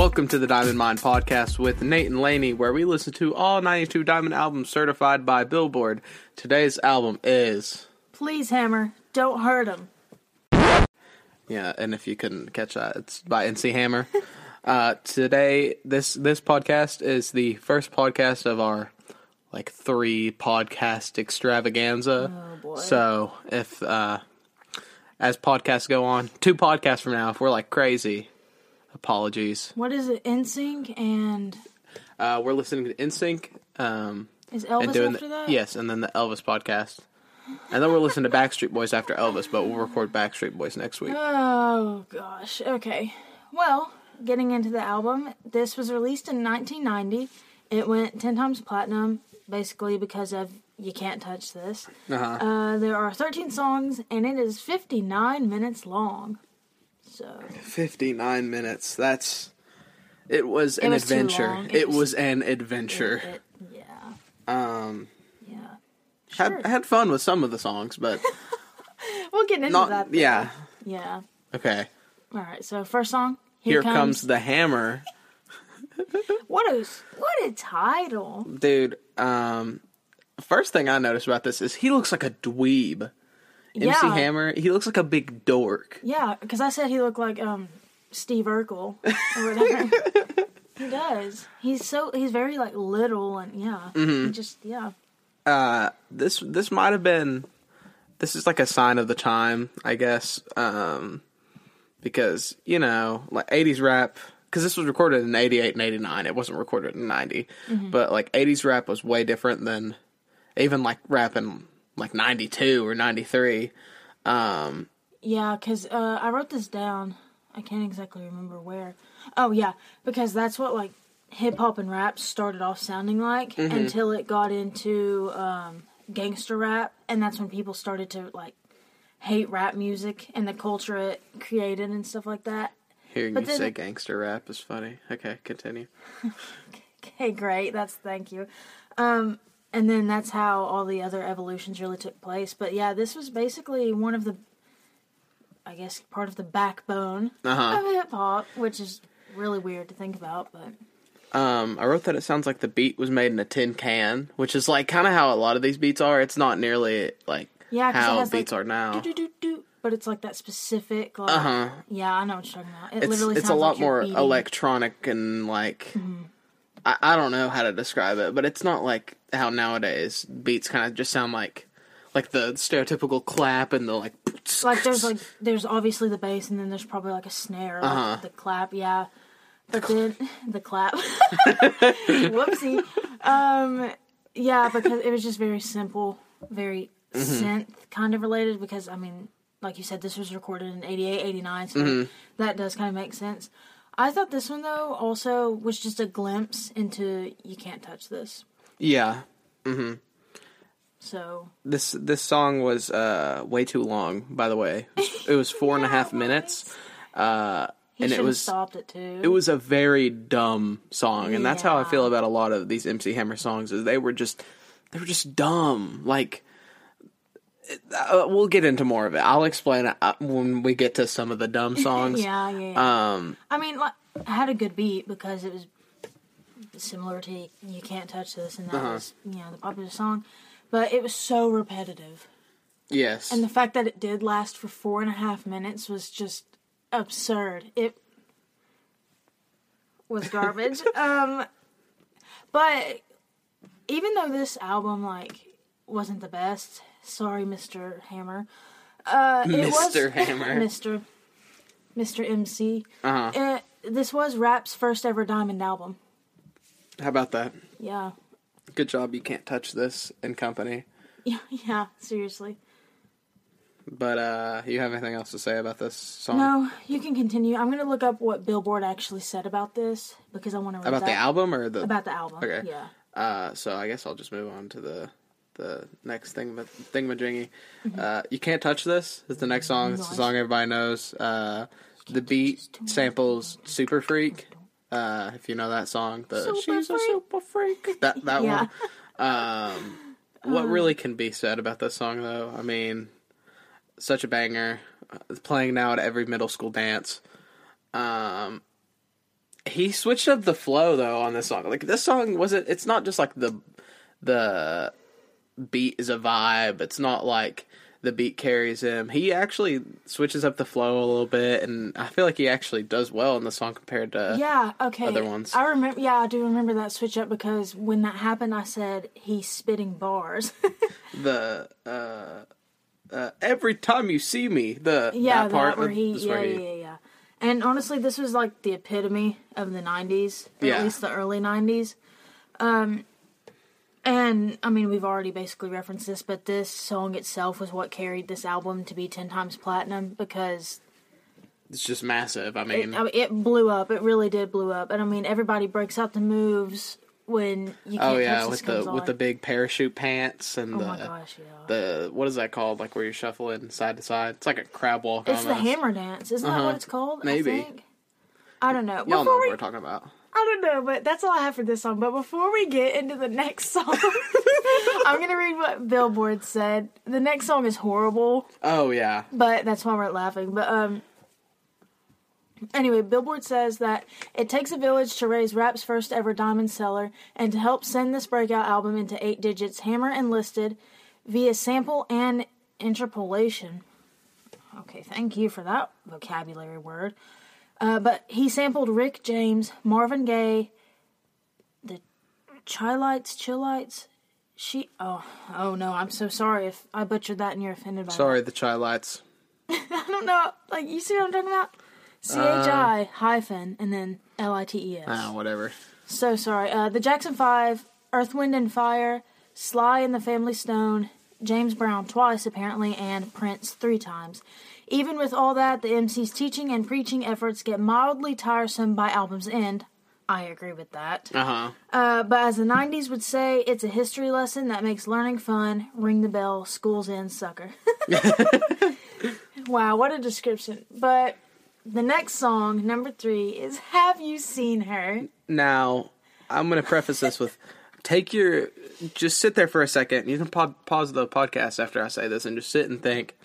Welcome to the Diamond Mine podcast with Nate and Lainey, where we listen to all 92 Diamond albums certified by Billboard. Today's album is. Please, Hammer, don't hurt him. Yeah, and if you couldn't catch that, it's by MC Hammer. uh, today, this this podcast is the first podcast of our like three podcast extravaganza. Oh, boy. So if uh, as podcasts go on, two podcasts from now, if we're like crazy, apologies. What is it? NSYNC and Uh, we're listening to NSYNC. Um, is and Elvis doing after the, that? yes, and then the Elvis podcast, and then we're listening to Backstreet Boys after Elvis, but we'll record Backstreet Boys next week. Oh gosh. Okay. Well, getting into the album, this was released in 1990. It went 10 times platinum, basically because of You Can't Touch This. Uh-huh. Uh, there are 13 songs, and it is 59 minutes long. So Fifty nine minutes. That's. It was an was adventure. It, It was, was- an adventure. it, yeah, Um, yeah. had Sure. had fun with some of the songs, but We'll get into not. that. though. Yeah. Yeah. Okay. All right. So first song. Here, comes the hammer, What a what a title. dude. Um, first thing I noticed about this is he looks like a dweeb. MC Yeah. Hammer. He looks like a big dork. Yeah, because I said he looked like um Steve Urkel or whatever. he does. He's so he's very like little and yeah. Mm-hmm. He just yeah. uh this this might have been this is like a sign of the time i guess um because you know like 80s rap because this was recorded in 88 and 89 it wasn't recorded in 90 but like 80s rap was way different than even like rap in like 92 or 93 um Yeah, because uh, I wrote this down. I can't exactly remember where. Oh yeah, because that's what like hip hop and rap started off sounding like until it got into um, gangster rap, and that's when people started to like hate rap music and the culture it created and stuff like that. hearing But you then- say gangster rap is funny okay continue Okay, great. That's thank you. Um, and then that's how all the other evolutions really took place. But yeah, this was basically one of the, I guess, part of the backbone uh-huh of hip hop, which is really weird to think about. But Um, I wrote that it sounds like the beat was made in a tin can, which is like kind of how a lot of these beats are. It's not nearly like yeah, how beats like, are now. But it's like that specific. Like, Uh huh. Yeah, I know what you're talking about. It It's literally it's a lot like more beating- Mm-hmm. electronic and like I, I don't know how to describe it, but it's not like how nowadays beats kind of just sound like like the stereotypical clap and the like. like there's like there's obviously the bass and then there's probably like a snare like Uh-huh. the clap yeah but then the clap whoopsie um yeah because it was just very simple very Mm-hmm. synth kind of related because i mean like you said this was recorded in 88 89 so Mm-hmm. that does kind of make sense i thought this one though also was just a glimpse into you can't touch this. Yeah, so. This this song was uh way too long. By the way, it was four and a half minutes. Uh, and it was stopped it too. it was a very dumb song and that's how i feel about a lot of these mc hammer songs is they were just they were just dumb. Like uh, we'll get into more of it i'll explain it uh, when we get to some of the dumb songs yeah yeah, yeah. um I mean, like, it had a good beat because it was similar to "You Can't Touch This," and that Uh-huh. was you know the popular song. But it was so repetitive, yes and the fact that it did last for four and a half minutes was just absurd. It was garbage. um, but even though this album like wasn't the best, sorry, Mister Hammer. Uh, it was Mr. Hammer. Mister Mister MC. uh-huh Uh, this was Rap's first ever diamond album. how about that Yeah. good job you can't touch this in company Yeah, yeah, seriously. but uh you have anything else to say about this song No, you can continue. I'm going to look up what Billboard actually said about this because I want to about that. the album or the About the album. Okay. Yeah. Uh, so I guess I'll just move on to the the next thing thingamajingy. Mm-hmm. Uh, you can't touch this. Is the next song. It's the song everybody knows. Uh, the beat samples "Super Freak." Uh, if you know that song, the Super "She's a Super Freak." That that Yeah. one. Um, what really can be said about this song, though? I mean, such a banger. Uh, It's playing now at every middle school dance. Um, he switched up the flow though on this song. Like this song wasn't. It's not just like the the beat is a vibe. It's not like the beat carries him. He actually switches up the flow a little bit, and I feel like he actually does well in the song compared to Yeah, okay. other ones. I remember. Yeah, I do remember that switch up because when that happened, I said he's spitting bars. the uh, uh, every time you see me. The yeah, that part that where he. is Yeah, where he- yeah, yeah, yeah. And honestly, this was like the epitome of the '90s, or Yeah. at least the early '90s. Um, and I mean, we've already basically referenced this, but this song itself was what carried this album to be ten times platinum because It's just massive. I it, mean, I mean, it blew up. It really did blew up. And I mean, everybody breaks out the moves when you can't oh yeah, with the comes with the big parachute pants and oh the gosh, yeah. the what is that called? Like where you're shuffling side to side. It's like a crab walk. It's the hammer dance, isn't that Uh-huh. what it's called? Maybe. I, think? I don't know. Y'all know what we, we're talking about. I don't know, but that's all I have for this song. But before we get into the next song, I'm gonna read what Billboard said. The next song is horrible, Oh yeah, but that's why we're laughing. But um, anyway, Billboard says that it takes a village to raise rap's first ever diamond seller, and to help send this breakout album into eight digits, Hammer enlisted via sample and interpolation. Okay, thank you for that vocabulary word. Uh, but he sampled Rick James, Marvin Gaye, the Chi-Lites, Chi-Lites. She. Oh, oh no! I'm so sorry if I butchered that and you're offended by sorry, the Chi-Lites. I don't know. Like you see what I'm talking about? C H I hyphen and then L I T E S. Ah, whatever. So sorry. Uh, the Jackson Five, Earth, Wind and Fire, Sly and the Family Stone, James Brown twice apparently, and Prince three times. Even with all that, the MC's teaching and preaching efforts get mildly tiresome by album's end. I agree with that. Uh huh. Uh, but as the 90s would say, it's a history lesson that makes learning fun. Ring the bell, school's in, sucker. wow, what a description. But the next song, number three, is Have You Seen Her? Now, I'm going to preface this with take your just sit there for a second. You can pa- pause the podcast after I say this and just sit and think.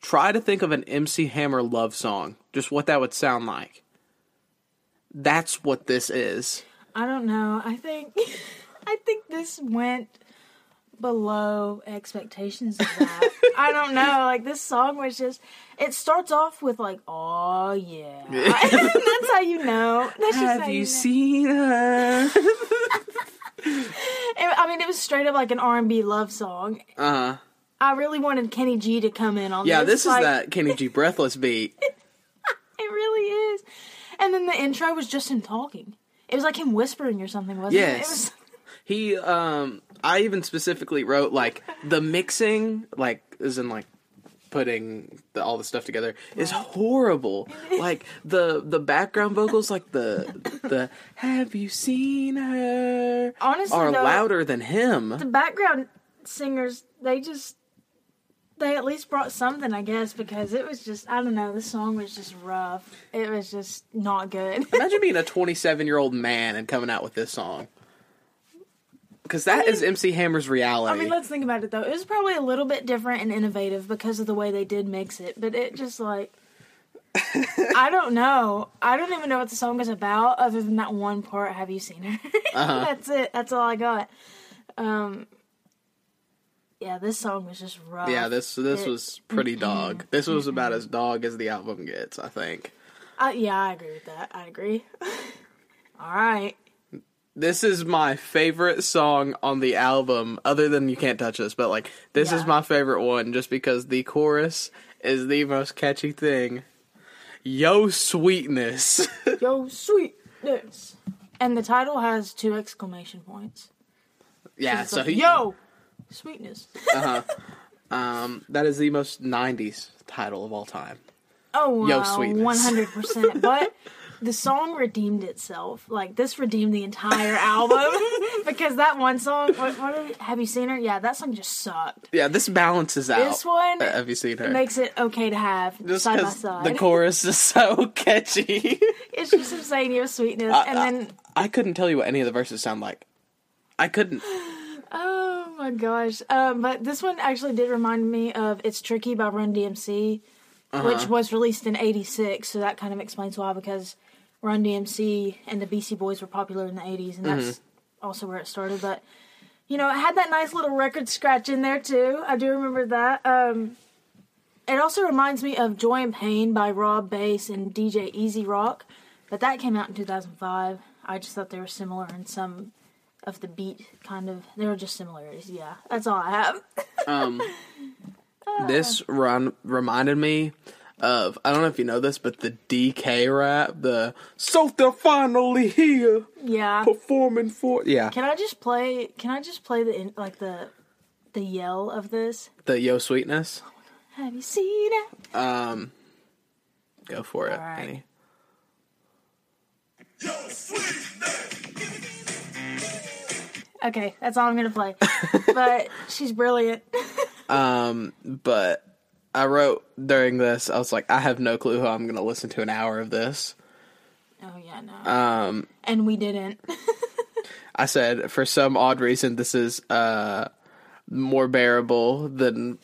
Try to think of an MC Hammer love song, just what that would sound like. That's what this is. I don't know. I think I think this went below expectations of that. I don't know. Like this song was just it starts off with like, oh yeah. That's how you know. That's Have you, you know. seen her? It- I mean, it was straight up like an R and B love song. Uh huh. I really wanted Kenny G to come in on Yeah, this. Yeah, this is like, that Kenny G breathless beat. It really is. And then the intro was just him talking. It was like him whispering or something, wasn't it? It Yes. was He um I even specifically wrote like the mixing like is in like putting the, all the stuff together is horrible. like the the background vocals like the the have you seen her honestly are though, louder than him. the background singers they just they at least brought something i guess because it was just i don't know the song was just rough. It was just not good. Imagine being a 27 year old man and coming out with this song. Because that is MC Hammer's reality. i mean let's think about it though. It was probably a little bit different and innovative because of the way they did mix it but it just like i don't know. I don't even know what the song is about other than that one part. Have you seen her? Uh-huh. that's it. That's all i got. Um yeah this song was just rough yeah, this this It- was pretty dog. This was about as dog as the album gets, I think. I, yeah, I agree with that. I agree. All right. This is my favorite song on the album, other than You Can't Touch Us, but like, this is my favorite one just because the chorus is the most catchy thing. Yo, sweetness. Yo, sweetness. And the title has two exclamation points. yeah, so like, he, yo, sweetness. uh-huh. um, that is the most 90s title of all time. Oh, Yo, wow, sweetness. one hundred percent. But the song redeemed itself. Like this redeemed the entire album because that one song. What, what are, have you seen her? Yeah, that song just sucked. Yeah, this balances out. This one Uh, have you seen her? makes it okay to have just side by side. the chorus is so catchy. it's just him saying yo, sweetness, I- and I- then I couldn't tell you what any of the verses sound like. I couldn't. Oh my gosh. Um, but this one actually did remind me of It's Tricky by Run DMC, Uh-huh. which was released in 86. So that kind of explains why, because Run DMC and the Beastie Boys were popular in the 80s, and that's Mm-hmm. also where it started. But, you know, it had that nice little record scratch in there, too. I do remember that. Um, it also reminds me of Joy and Pain by Rob Base and DJ E-Z Rock, but that came out in 2005. I just thought they were similar in some of the beat, kind of. They were just similarities, yeah. That's all I have. Um, this run reminded me of I don't know if you know this, but the DK rap, the so they're finally here yeah. performing for yeah Can I just play? Can I just play the in- like the the yell of this? the Yo Sweetness. Have you seen it? Um, go for it, All right. Annie. Okay, that's all I'm gonna play. but she's brilliant. Um, but I wrote during this, I was like, I have no clue how I'm gonna listen to an hour of this. Oh yeah, no. Um, and we didn't. I said for some odd reason this is uh more bearable than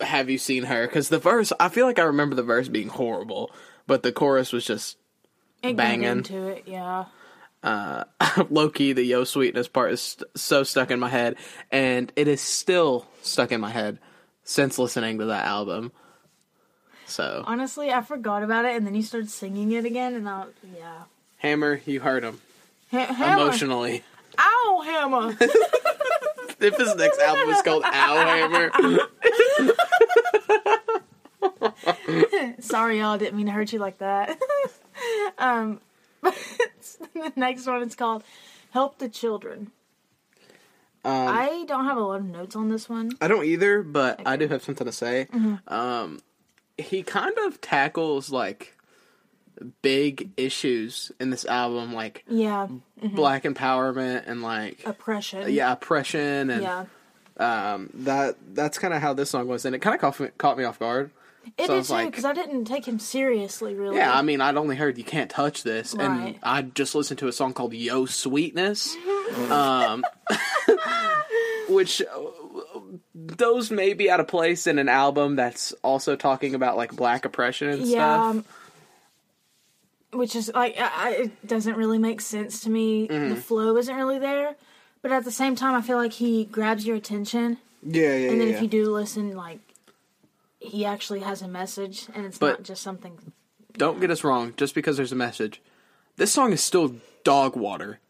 Have You Seen Her? Because the verse, I feel like I remember the verse being horrible, but the chorus was just It Banging. into it, yeah. low key. The Yo Sweetness part is st- so stuck in my head, and it is still stuck in my head since listening to that album. So Honestly, I forgot about it, and then you started singing it again, and I yeah. Hammer, you hurt him Ha- emotionally. Ow, hammer. if his next album is called Ow Hammer, Sorry, y'all. Didn't mean to hurt you like that. um, the next one is called "Help the Children." um, I don't have a lot of notes on this one. I don't either, but I do have something to say. Mm-hmm. Um, he kind of tackles like big issues in this album, like Yeah, black empowerment and like oppression. yeah, oppression and yeah. um, that that's kind of how this song was, and it kind of caught me, caught me off guard. It So did was too like- because I didn't take him seriously. Really. Yeah, I mean, I'd only heard "You Can't Touch This," and I just listened to a song called "Yo Sweetness," um, which uh, those may be out of place in an album that's also talking about like black oppression and yeah. stuff. um, which is like I, I, it doesn't really make sense to me. Mm-hmm. The flow isn't really there, but at the same time, I feel like he grabs your attention, Yeah, yeah, and then yeah. if you do listen, like he actually has a message, and it's But- not just something. Don't get us wrong. Just because there's a message, this song is still dog water.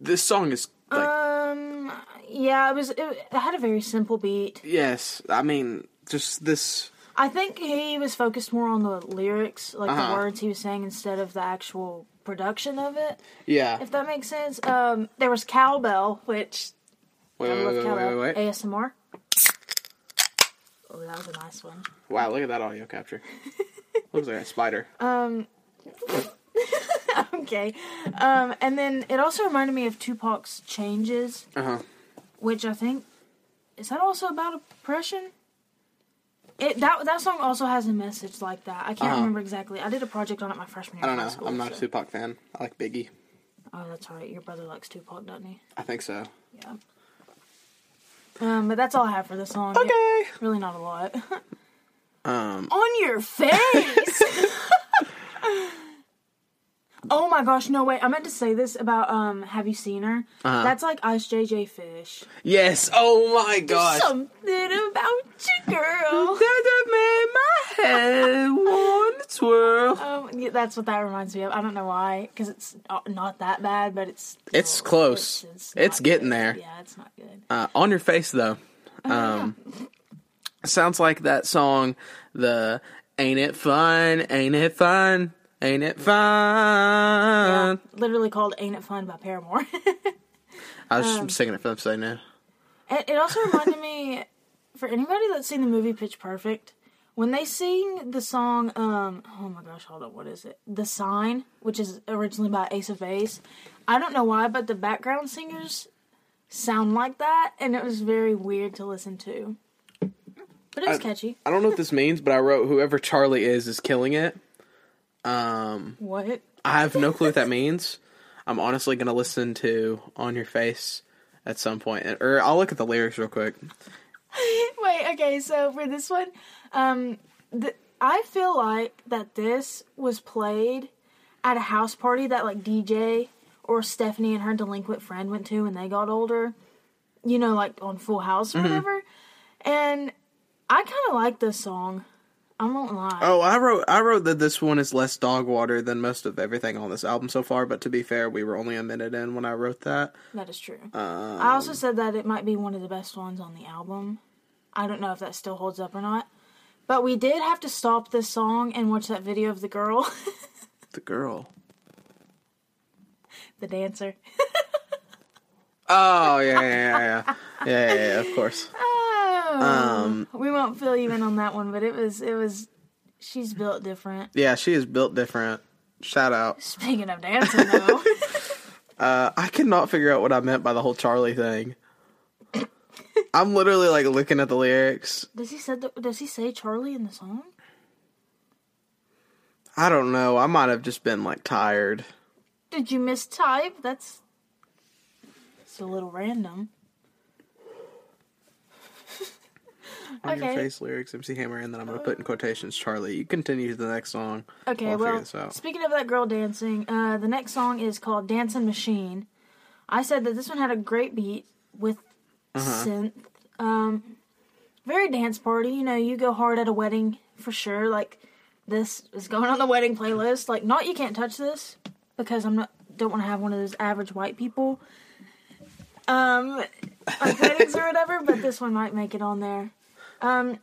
This song is like Um. Yeah, it was. It, it had a very simple beat. yes. I mean, just this. I think he was focused more on the lyrics, like Uh-huh. the words he was saying, instead of the actual production of it. Yeah. If that makes sense. Um, there was cowbell, which Wait, I wait, love wait, wait, cowbell. wait, wait. ASMR. Oh, that was a nice one. Wow, look at that audio capture. Looks like a spider. Um, okay. Um, and then it also reminded me of Tupac's Changes, Uh huh. which I think is that also about oppression. It that that song also has a message like that. I can't Uh-huh. remember exactly. I did a project on it my freshman year. I don't know. school. I'm not a Tupac fan. I like Biggie. Oh, that's all right. Your brother likes Tupac, doesn't he? I think so. Yeah. Um, but that's all I have for this song. Okay. Really not a lot. Um. On your face. oh my gosh, no wait. I meant to say this about um have you seen her? Uh-huh. That's like Ice JJ Fish. Yes. Oh my gosh. Something about you, girl. That made my head twirl. um, yeah, that's what that reminds me of. I don't know why, because it's not, that bad, but it's It's close. It's, It's not getting good. there. Yeah, it's not good. Uh, on your face though. Um. Sounds like that song. The ain't it fun? Ain't it fun? Ain't it fun? Yeah, literally called "Ain't It Fun" by Paramore. I was Um, just singing it for them to say no. It, it also reminded me, for anybody that's seen the movie Pitch Perfect, when they sing the song, um, oh my gosh, hold on, what is it? The Sign, which is originally by Ace of Ace. I don't know why, but the background singers sound like that, and it was very weird to listen to. But it was I- catchy. I don't know what this means, but I wrote whoever Charlie is is killing it. Um. What? I have no clue what that means. I'm honestly gonna listen to "On Your Face" at some point, or I'll look at the lyrics real quick. Wait, okay, so for this one, um, th- I feel like that this was played at a house party that like DJ or Stephanie and her delinquent friend went to when they got older. You know, like on Full House or whatever. And I kind of like this song. I won't lie. Oh, I wrote I wrote that this one is less dog water than most of everything on this album so far. But to be fair, we were only a minute in when I wrote that. That is true. Um, I also said that it might be one of the best ones on the album. I don't know if that still holds up or not. But we did have to stop this song and watch that video of the girl, the girl. the dancer. Oh yeah, yeah, yeah, yeah, yeah, yeah, yeah, Of course. Oh, Um, we won't fill you in on that one, but it was it was. She's built different. Yeah, she is built different. Shout out. Speaking of dancing, though, Uh, I cannot figure out what I meant by the whole Charlie thing. I'm literally like looking at the lyrics. does he said does he say Charlie in the song? I don't know. I might have just been like tired. Did you mistype? That's it's a little random. On your Okay. face lyrics, MC Hammer, and then I'm gonna put in quotations Charlie. You continue to the next song. Okay, well, speaking of that girl dancing, uh, the next song is called Dancing Machine. I said that this one had a great beat with Uh-huh. synth. Um, very dance party. You know, you go hard at a wedding for sure. Like this is going on the wedding playlist. Like, not you can't touch this because I'm not don't want to have one of those average white people. Um, like weddings or whatever, but this one might make it on there. Um,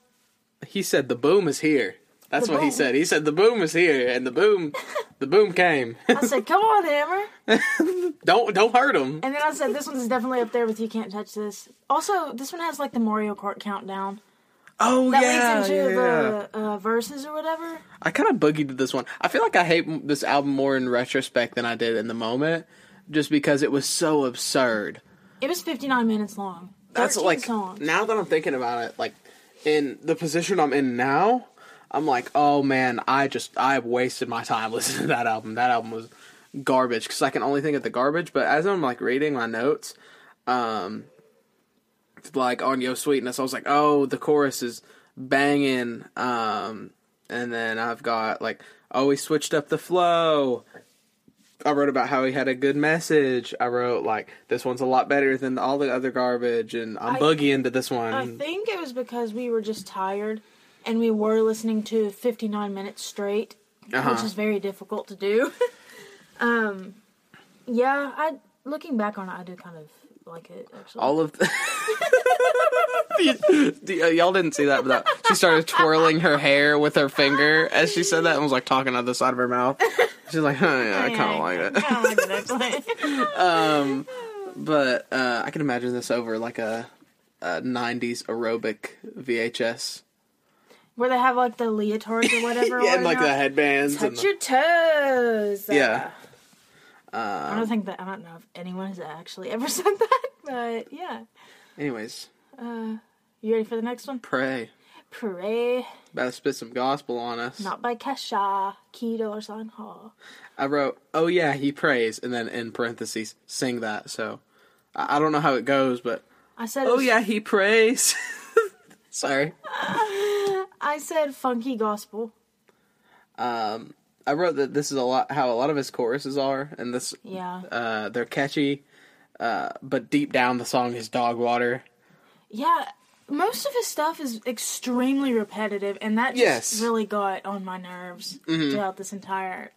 He said the boom is here. That's The what he said. He said the boom is here, and the boom, the boom came. I said, "Come on, Hammer." don't don't hurt him. And then I said this one's definitely up there with You Can't Touch This. Also, this one has like the Mario Kart countdown Oh that yeah, leads into yeah, the uh, verses or whatever. I kind of boogied to this one. I feel like I hate this album more in retrospect than I did in the moment, just because it was so absurd. It was 59 minutes long. That's like songs. now that I'm thinking about it, like in the position I'm in now, I'm like, oh man, I just I wasted my time listening to that album. That album was garbage because I can only think of the garbage. But as I'm like reading my notes, um, like on Yo Sweetness, I was like, oh, the chorus is banging. Um, and then I've got like, oh, he switched up the flow. I wrote about how he had a good message. I wrote like this one's a lot better than all the other garbage, and I'm I- boogieing to this one. I think it was because we were just tired and we were listening to 59 minutes straight, Uh-huh. which is very difficult to do. um, yeah, I looking back on it, I do kind of like it actually. all of the uh, y'all didn't see that, but that, she started twirling her hair with her finger as she said that and was like talking out the side of her mouth. She's like, huh, yeah, I kind of like it. I like it. Um, but uh, I can imagine this over like a, a '90s aerobic VHS. Where they have like the leotards or whatever. yeah, and like the headbands. and Touch the- your toes. Yeah. I don't think that I don't know if anyone has actually ever said that, but yeah. anyways, Uh, you ready for the next one? pray. Pray, About to spit some gospel on us. not by Kesha, Key Dollar Sign Hall. I wrote, "Oh yeah, he prays," and then in parentheses, sing that. So I, I don't know how it goes, but I said. oh it's- yeah, he prays. Sorry. I said funky gospel. Um, I wrote that this is a lot how a lot of his choruses are, and this Yeah, uh, they're catchy, uh, but deep down the song is dog water. yeah. Most of his stuff is extremely repetitive, and that just Yes. Mm-hmm. really got on my nerves throughout this entire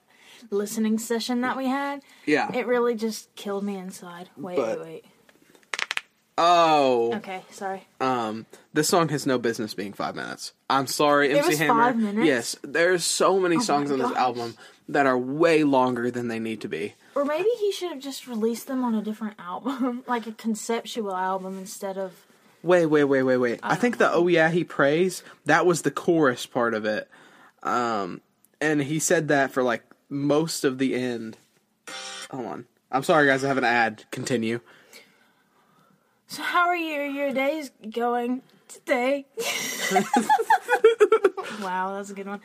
listening session that we had. Yeah. It really just killed me inside. Wait, But- wait, wait. Oh, Okay, sorry. um, this song has no business being five minutes. I'm sorry, MC was Hammer. five minutes? Oh Yes, there's so many songs on this album that are way longer than they need to be. Or maybe he should have just released them on a different album, like a conceptual album instead of. Wait, wait, wait, wait, wait. I think the "Oh yeah, he prays" that was the chorus part of it, um, and he said that for like most of the end. Hold on, I'm sorry, guys. I have an ad. Continue. So how are your your days going today? wow, that's a good one.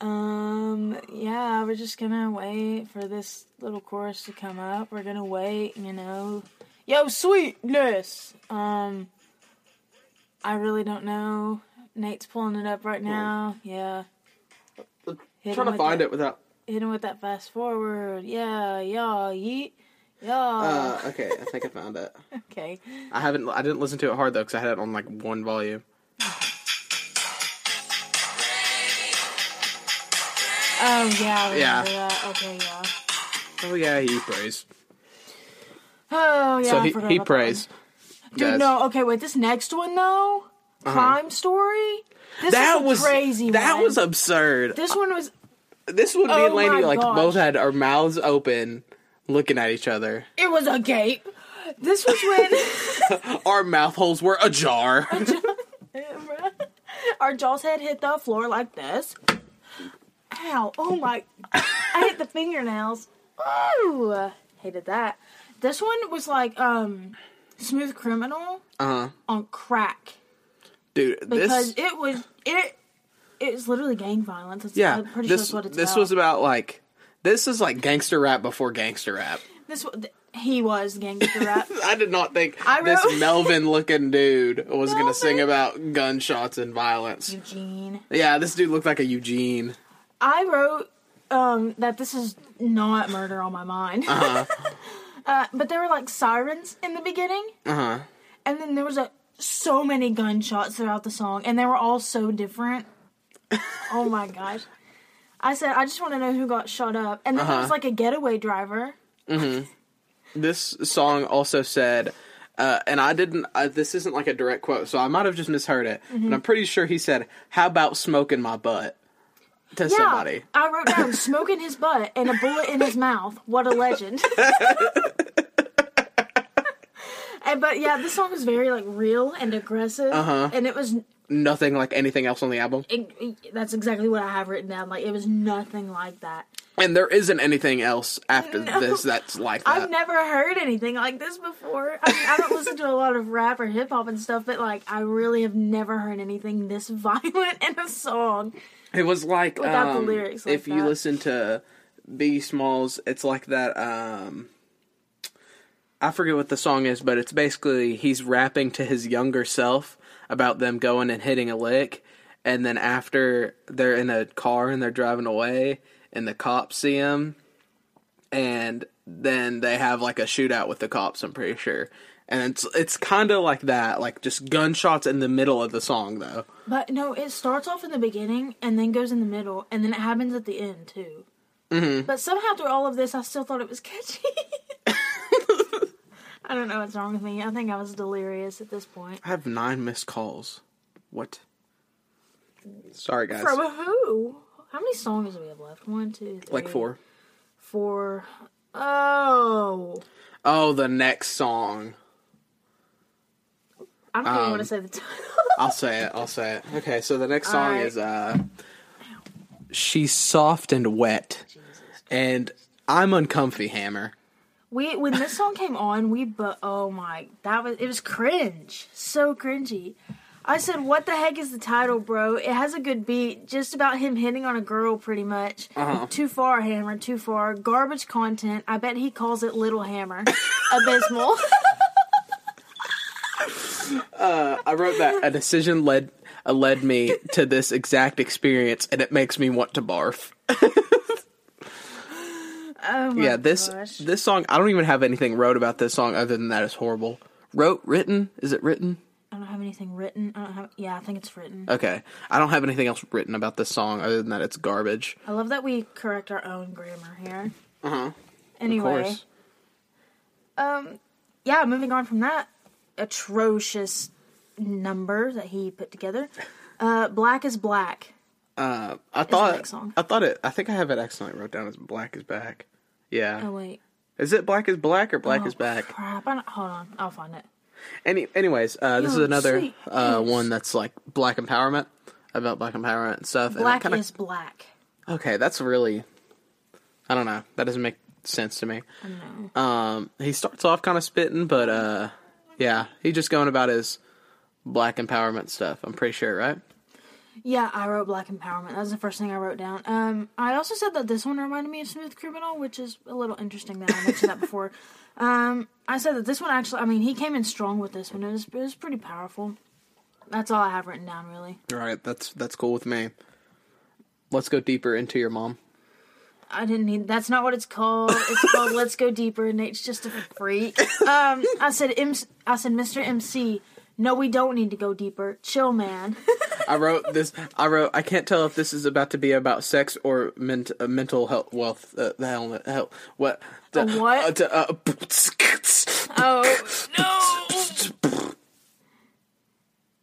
Um, yeah, we're just gonna wait for this little chorus to come up. We're gonna wait, you know. Yo, sweetness. Um, I really don't know. Nate's pulling it up right now. Yeah. Hit trying to find that. it without. hit him with that fast forward. Yeah, yeah, yeet, yeah. Uh, okay, I think I found it. okay. I haven't. I didn't listen to it hard though because I had it on like one volume. Oh yeah, Yeah. that. Okay, yeah. Oh yeah, he prays. Oh yeah. so he he prays. one. Dude, Yes. no. Okay, wait. This next one though, crime story. This Uh-huh. That is was crazy. That man. was absurd. This one was. This one, me Oh and Lainey, like both had our mouths open, looking at each other. It was a gape. This was when Our mouth holes were ajar. our jaws had hit the floor like this. Ow! Oh my! I hit the fingernails. Oh, hated that. This one was like um, smooth criminal Uh huh. on crack Dude, because this. it was it. It was literally gang violence. It's, Yeah, I'm pretty sure this that's what it's this about. was about like this is like gangster rap before gangster rap. This he was gangster rap. I did not think I this Melvin looking dude was gonna sing about gunshots and violence. Eugene. Yeah, this dude looked like a Eugene. I wrote um, that this is not murder on my mind. Uh Uh, but there were like sirens in the beginning. Uh huh. and then there was a so many gunshots throughout the song, and they were all so different. oh my gosh! I said I just want to know who got shot up, and then Uh-huh. was like a getaway driver. This song also said, uh, and I didn't. Uh, this isn't like a direct quote, so I might have just misheard it. Mm-hmm. But I'm pretty sure he said, "How about smoking my butt?" to Yeah, somebody. I wrote down smoking his butt and a bullet in his mouth. What a legend! and, but yeah, this song was very like real and aggressive, Uh-huh. and it was Nothing like anything else on the album, it, it- that's exactly what I have written down. Like it was nothing like that. and there isn't anything else after No. this that's like that. I've never heard anything like this before. I mean, I don't listen to a lot of rap or hip hop and stuff, but like I really have never heard anything this violent in a song. It was like Without the um, lyrics like if you listen to Biggie Smalls, it's like that. Um, I forget what the song is, but it's basically he's rapping to his younger self about them going and hitting a lick, and then after they're in a car and they're driving away, and the cops see him, and then they have like a shootout with the cops. I'm pretty sure. And it's it's kind of like that, like just gunshots in the middle of the song, though. But no, it starts off in the beginning and then goes in the middle and then it happens at the end too. Mm-hmm. But somehow through all of this, I still thought it was catchy. I don't know what's wrong with me. I think I was delirious at this point. I have nine missed calls. What? Sorry, guys. From who? How many songs do we have left? One, two, three. like four. Four. Oh. Oh, the next song. I don't even Um, want to say the title. I'll say it. I'll say it. Okay, so the next song Alright. is uh She's soft and wet. And I'm uncomfy hammer. We when this song came on, we but oh my, that was it was cringe, so cringy. I said, "What the heck is the title, bro? It has a good beat, just about him hitting on a girl, pretty much. Uh-huh. Too far, Hammer, too far. Garbage content. I bet he calls it Little Hammer. Abysmal. I wrote that a decision led uh, led me to this exact experience and it makes me want to barf. oh my yeah, this gosh. this song I don't even have anything wrote about this song other than that it's horrible. Wrote written? Is it written? I don't have anything written. I don't have. Yeah, I think it's written. Okay. I don't have anything else written about this song other than that it's garbage. I love that we correct our own grammar here. Uh-huh. Anyway, Of course. um, yeah, moving on from that atrocious number that he put together. Uh, Black is Black. Uh, I thought. I thought it. I think I have it accidentally wrote down as "Black is Back." Yeah, Oh wait, is it "Black is Black" or "Black oh, is Back"? Crap! I don't, hold on, I'll find it. Any, anyways, uh, this Yo, is another uh, one that's like Black empowerment about Black empowerment and stuff. and Black kinda- is Black. okay. That's really, I don't know. That doesn't make sense to me. I know. Um, he starts off kind of spitting, but uh, yeah, he's just going about his Black empowerment stuff. I'm pretty sure, right? Yeah, I wrote Black Empowerment. That was the first thing I wrote down. Um, I also said that this one reminded me of Smooth Criminal, which is a little interesting that I mentioned that before. Um, I said that this one actually, I mean, he came in strong with this one. It was, it was pretty powerful. That's all I have written down, really. All right, that's that's cool with me. Let's go deeper into your mom. I didn't need. That's not what it's called. It's called "Let's Go Deeper." Nate's just a freak. Um, I said, M- I said, Mr. MC. No, we don't need to go deeper. Chill, man. I wrote this. I wrote. I can't tell if this is about to be about sex or ment, uh, mental health. Wealth. Uh, the hell. Hell. What? The, what? Uh, uh, oh no!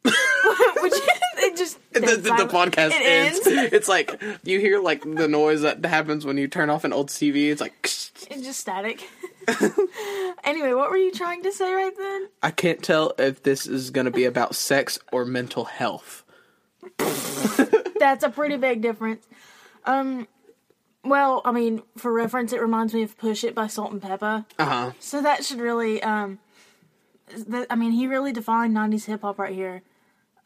Would you? It just the, the, the podcast it ends. It's like you hear like the noise that happens when you turn off an old TV. It's like It's just static. anyway, what were you trying to say right then? I can't tell if this is going to be about sex or mental health. That's a pretty big difference. Um, well, I mean, for reference, it reminds me of "Push It" by Salt-N-Pepa. Uh huh. So that should really, um, th- I mean, he really defined '90s hip hop right here.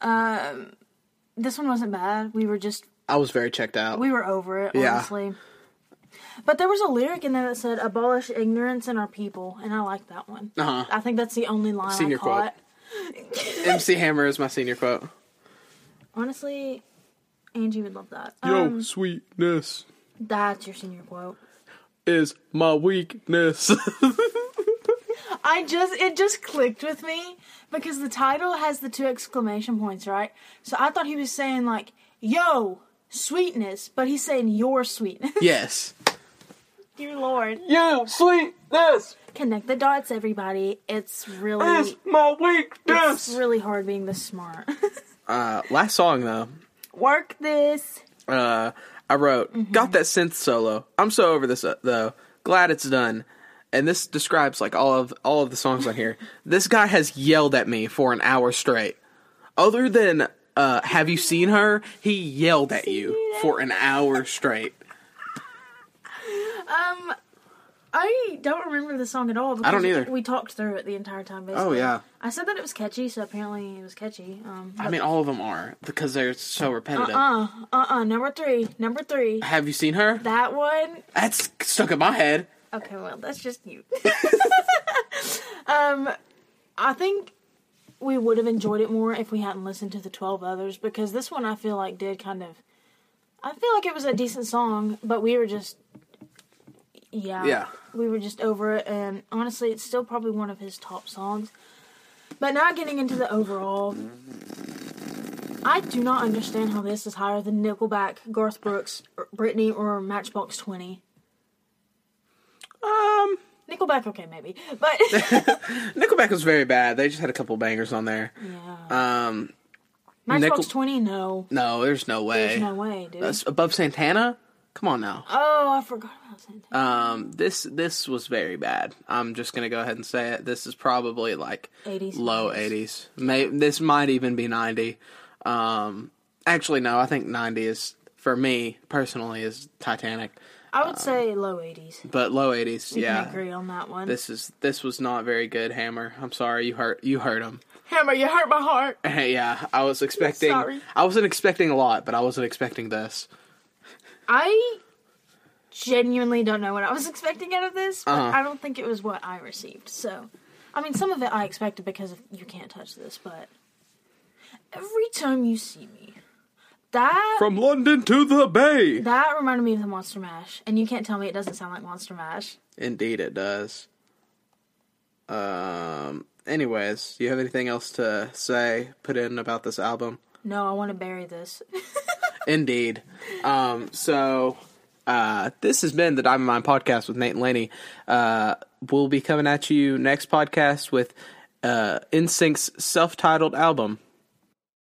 Um, this one wasn't bad. We were just I was very checked out. we were over it, Yeah. honestly. But there was a lyric in there that said "abolish ignorance in our people," and I like that one. Uh huh. I think that's the only line Senior I caught. MC Hammer is my senior quote. Honestly, Angie would love that. Um, sweetness that's your senior quote. is my weakness. I just it just clicked with me because the title has the two exclamation points, right? So I thought he was saying like, "Yo, sweetness," but he's saying "your sweetness." yes. Dear Lord, Yo, sweetness connect the dots, everybody. It's really my it's really hard being this smart. Uh, last song though. Work this. uh, I wrote, got that synth solo. I'm so over this uh, though. Glad it's done. And this describes like all of all of the songs on here. this guy has yelled at me for an hour straight. Other than uh, have you seen her? He yelled at you for an hour straight. Um, I don't remember the song at all. Because I don't either. We talked through it the entire time. Basically. Oh yeah. I said that it was catchy, so apparently it was catchy. Um, I mean, all of them are because they're so repetitive. uh, uh, uh. Number three. Number three. Have you seen her? That one. That's stuck in my head. Okay, well, that's just you. um, I think we would have enjoyed it more if we hadn't listened to the 12 others because this one I feel like did kind of. I feel like it was a decent song, but we were just. Yeah. Yeah. We were just over it, and honestly, it's still probably one of his top songs. But now getting into the overall. I do not understand how this is higher than Nickelback, Garth Brooks, Britney, or Matchbox 20. Um, Nickelback, okay, maybe, but Nickelback was very bad. They just had a couple bangers on there. yeah, Um, Matchbox Nickel- Twenty, no, no, there's no way. there's no way, dude. That's above Santana. Come on now. oh, I forgot about Santana. Um, this this was very bad. I'm just gonna go ahead and say it. This is probably like 80s, low 90s. 80s. May this might even be 90. Um, actually, no. I think 90 is for me personally is Titanic, I would say low eighties. but low 80s. We yeah, agree on that one. this is this was not very good. Hammer, I'm sorry you hurt you hurt him. Hammer, you hurt my heart. yeah, I was expecting. Sorry. I wasn't expecting a lot, but I wasn't expecting this. I genuinely don't know what I was expecting out of this, but Uh-huh. I don't think it was what I received. So, I mean, some of it I expected because of, you can't touch this, but every time you see me, that From London to the Bay. that reminded me of the Monster Mash, and you can't tell me it doesn't sound like Monster Mash. Indeed, it does. Um. Anyways, do you have anything else to say, put in about this album? No, I want to bury this. Indeed. Um. So, uh, this has been the Diamond Mine podcast with Nate and Lainey. Uh, we'll be coming at you next podcast with uh, NSYNC's self-titled album.